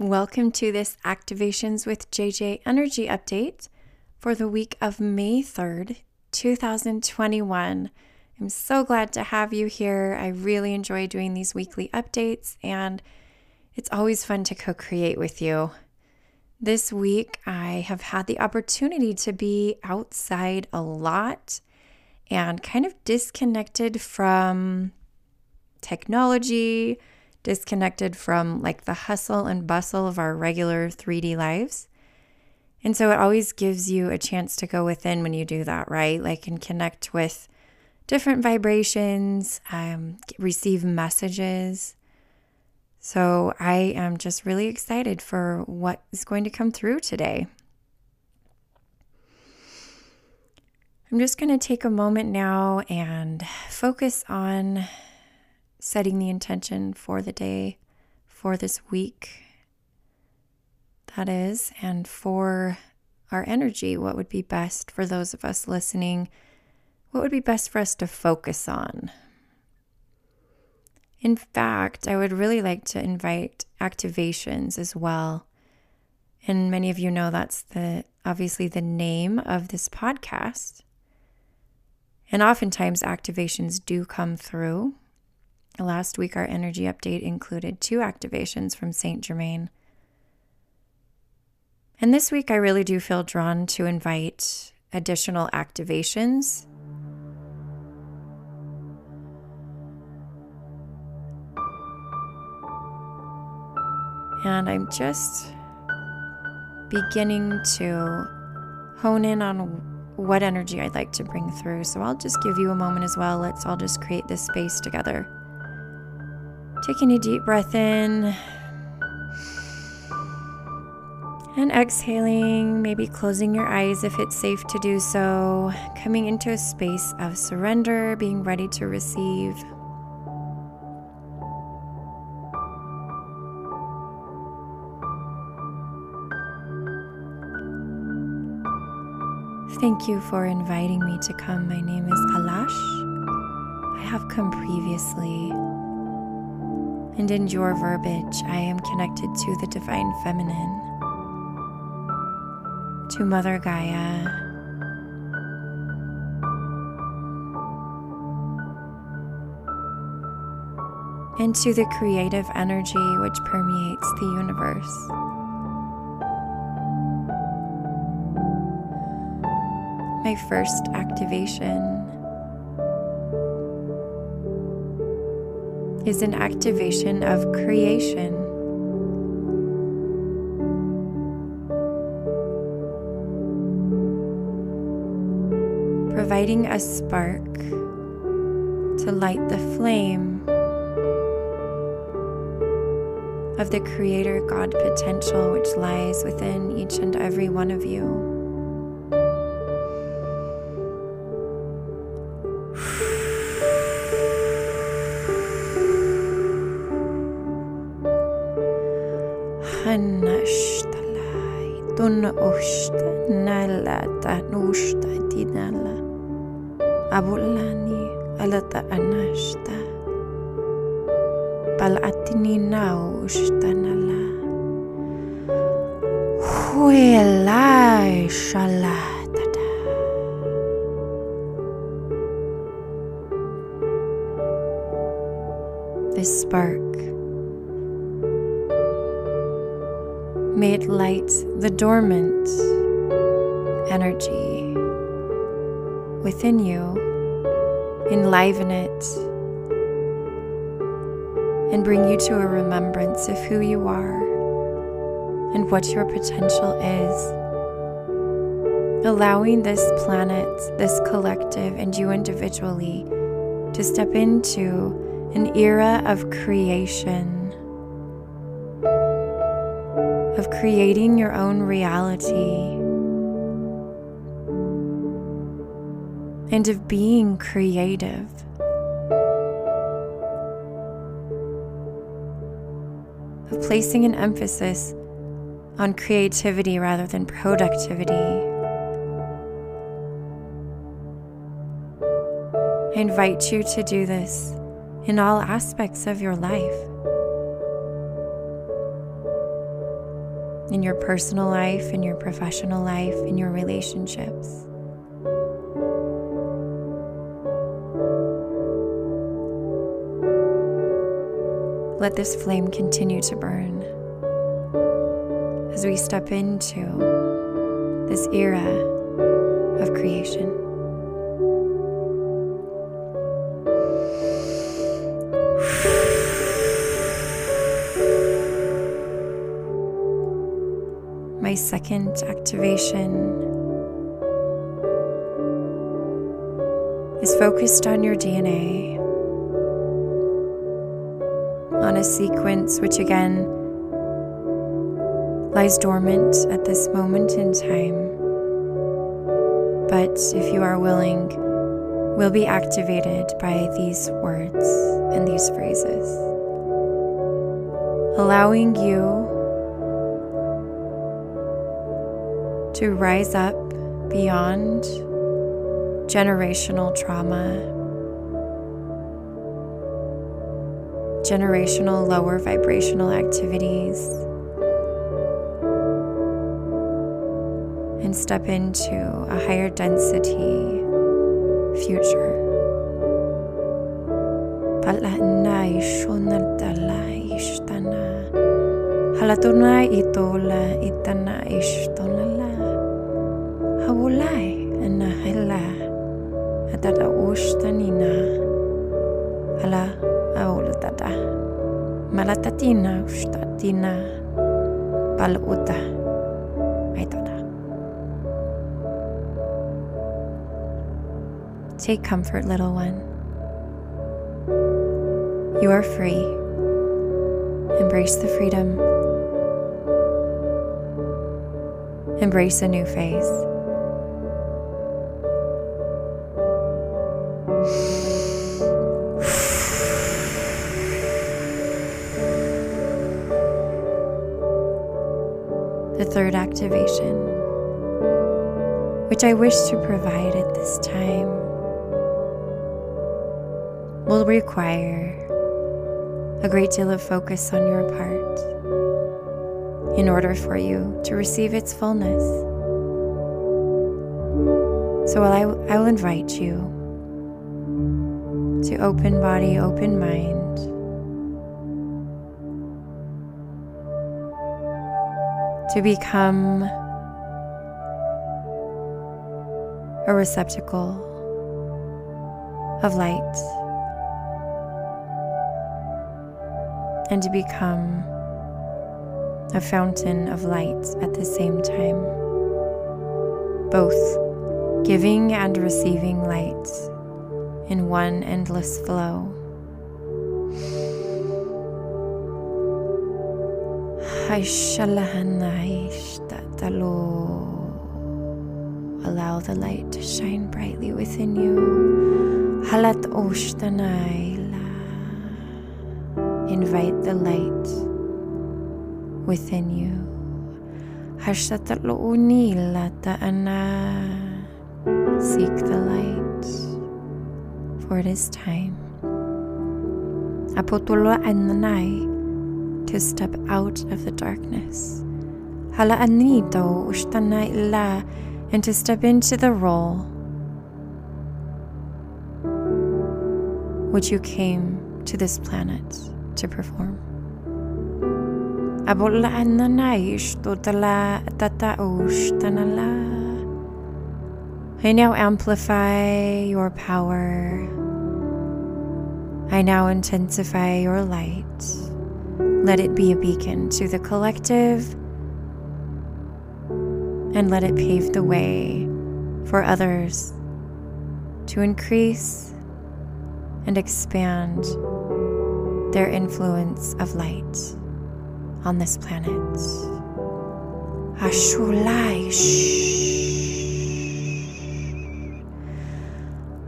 Welcome to this Activations with JJ Energy update for the week of May 3rd, 2021. I'm so glad to have you here. I really enjoy doing these weekly updates, and it's always fun to co create with you. This week, I have had the opportunity to be outside a lot and kind of disconnected from technology disconnected from like the hustle and bustle of our regular 3D lives. And so it always gives you a chance to go within when you do that, right? Like and connect with different vibrations, um, receive messages. So I am just really excited for what is going to come through today. I'm just going to take a moment now and focus on setting the intention for the day, for this week, that is, and for our energy, what would be best for those of us listening, what would be best for us to focus on. In fact, I would really like to invite activations as well. And many of you know that's the obviously the name of this podcast. And oftentimes activations do come through. Last week, our energy update included two activations from Saint Germain. And this week, I really do feel drawn to invite additional activations. And I'm just beginning to hone in on what energy I'd like to bring through. So I'll just give you a moment as well. Let's all just create this space together. Taking a deep breath in and exhaling, maybe closing your eyes if it's safe to do so, coming into a space of surrender, being ready to receive. Thank you for inviting me to come. My name is Alash. I have come previously and in your verbiage, I am connected to the divine feminine, to Mother Gaia. And to the creative energy which permeates the universe. My first activation is an activation of creation. Providing a spark to light the flame of the Creator God potential which lies within each and every one of you. Hanashtalai tun ushta nala ta nushta dinala abulani alata anashta palatini naushta nala huelai shalatata this spark May it light the dormant energy within you, enliven it, and bring you to a remembrance of who you are and what your potential is. Allowing this planet, this collective, and you individually to step into an era of creation creating your own reality and of being creative. Of placing an emphasis on creativity rather than productivity. I invite you to do this in all aspects of your life. In your personal life, in your professional life, in your relationships. Let this flame continue to burn as we step into this era of creation. Second activation is focused on your DNA on a sequence which again lies dormant at this moment in time. But if you are willing, will be activated by these words and these phrases, allowing you to rise up beyond generational trauma generational lower vibrational activities and step into a higher density future. Halatuna itola itana Ustatina paluta aitoda. Take comfort, little one. You are free. Embrace the freedom. Embrace a new phase. Third activation, which I wish to provide at this time, will require a great deal of focus on your part in order for you to receive its fullness. So I, I will invite you to open body, open mind to become a receptacle of light and to become a fountain of light at the same time, both giving and receiving light in one endless flow. Allow the light to shine brightly within you. Halat Invite the light within you. Seek the light, for it is time. Apotolo ananai to step out of the darkness. Hala anito ushtana and to step into the role which you came to this planet to perform. I now amplify your power. I now intensify your light. Let it be a beacon to the collective and let it pave the way for others to increase and expand their influence of light on this planet. Ashulaish.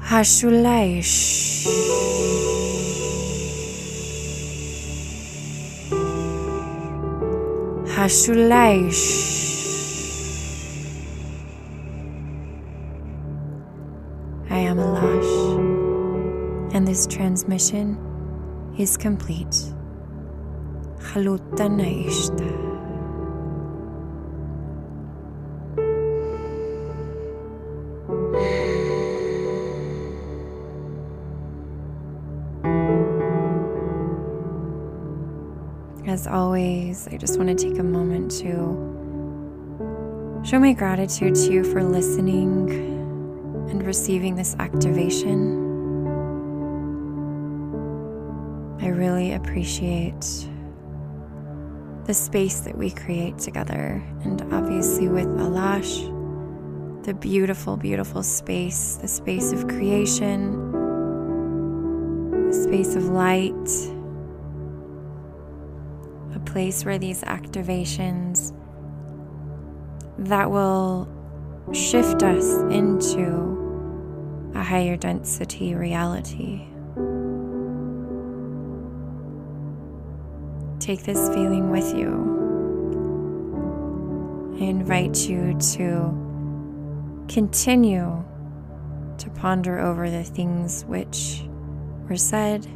Ashulaish. Hashulaish. I am Alash, and this transmission is complete. Chaluta naishta. As always, I just want to take a moment to show my gratitude to you for listening and receiving this activation. I really appreciate the space that we create together, and obviously with Alash, the beautiful, beautiful space, the space of creation, the space of light, place where these activations that will shift us into a higher density reality. Take this feeling with you. I invite you to continue to ponder over the things which were said,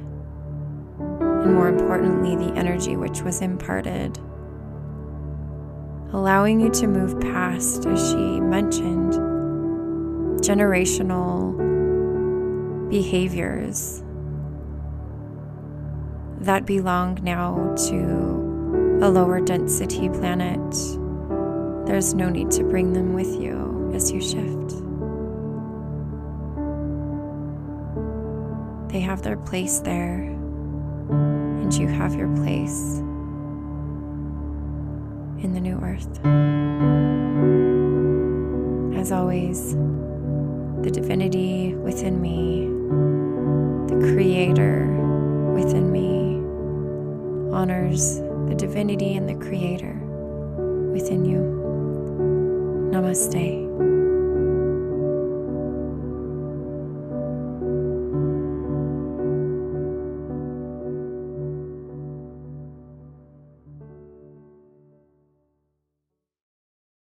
and more importantly, the energy which was imparted. Allowing you to move past, as she mentioned, generational behaviors that belong now to a lower density planet, there's no need to bring them with you as you shift. They have their place there, and you have your place in the new earth. As always, the divinity within me, the creator within me honors the divinity and the creator within you. Namaste.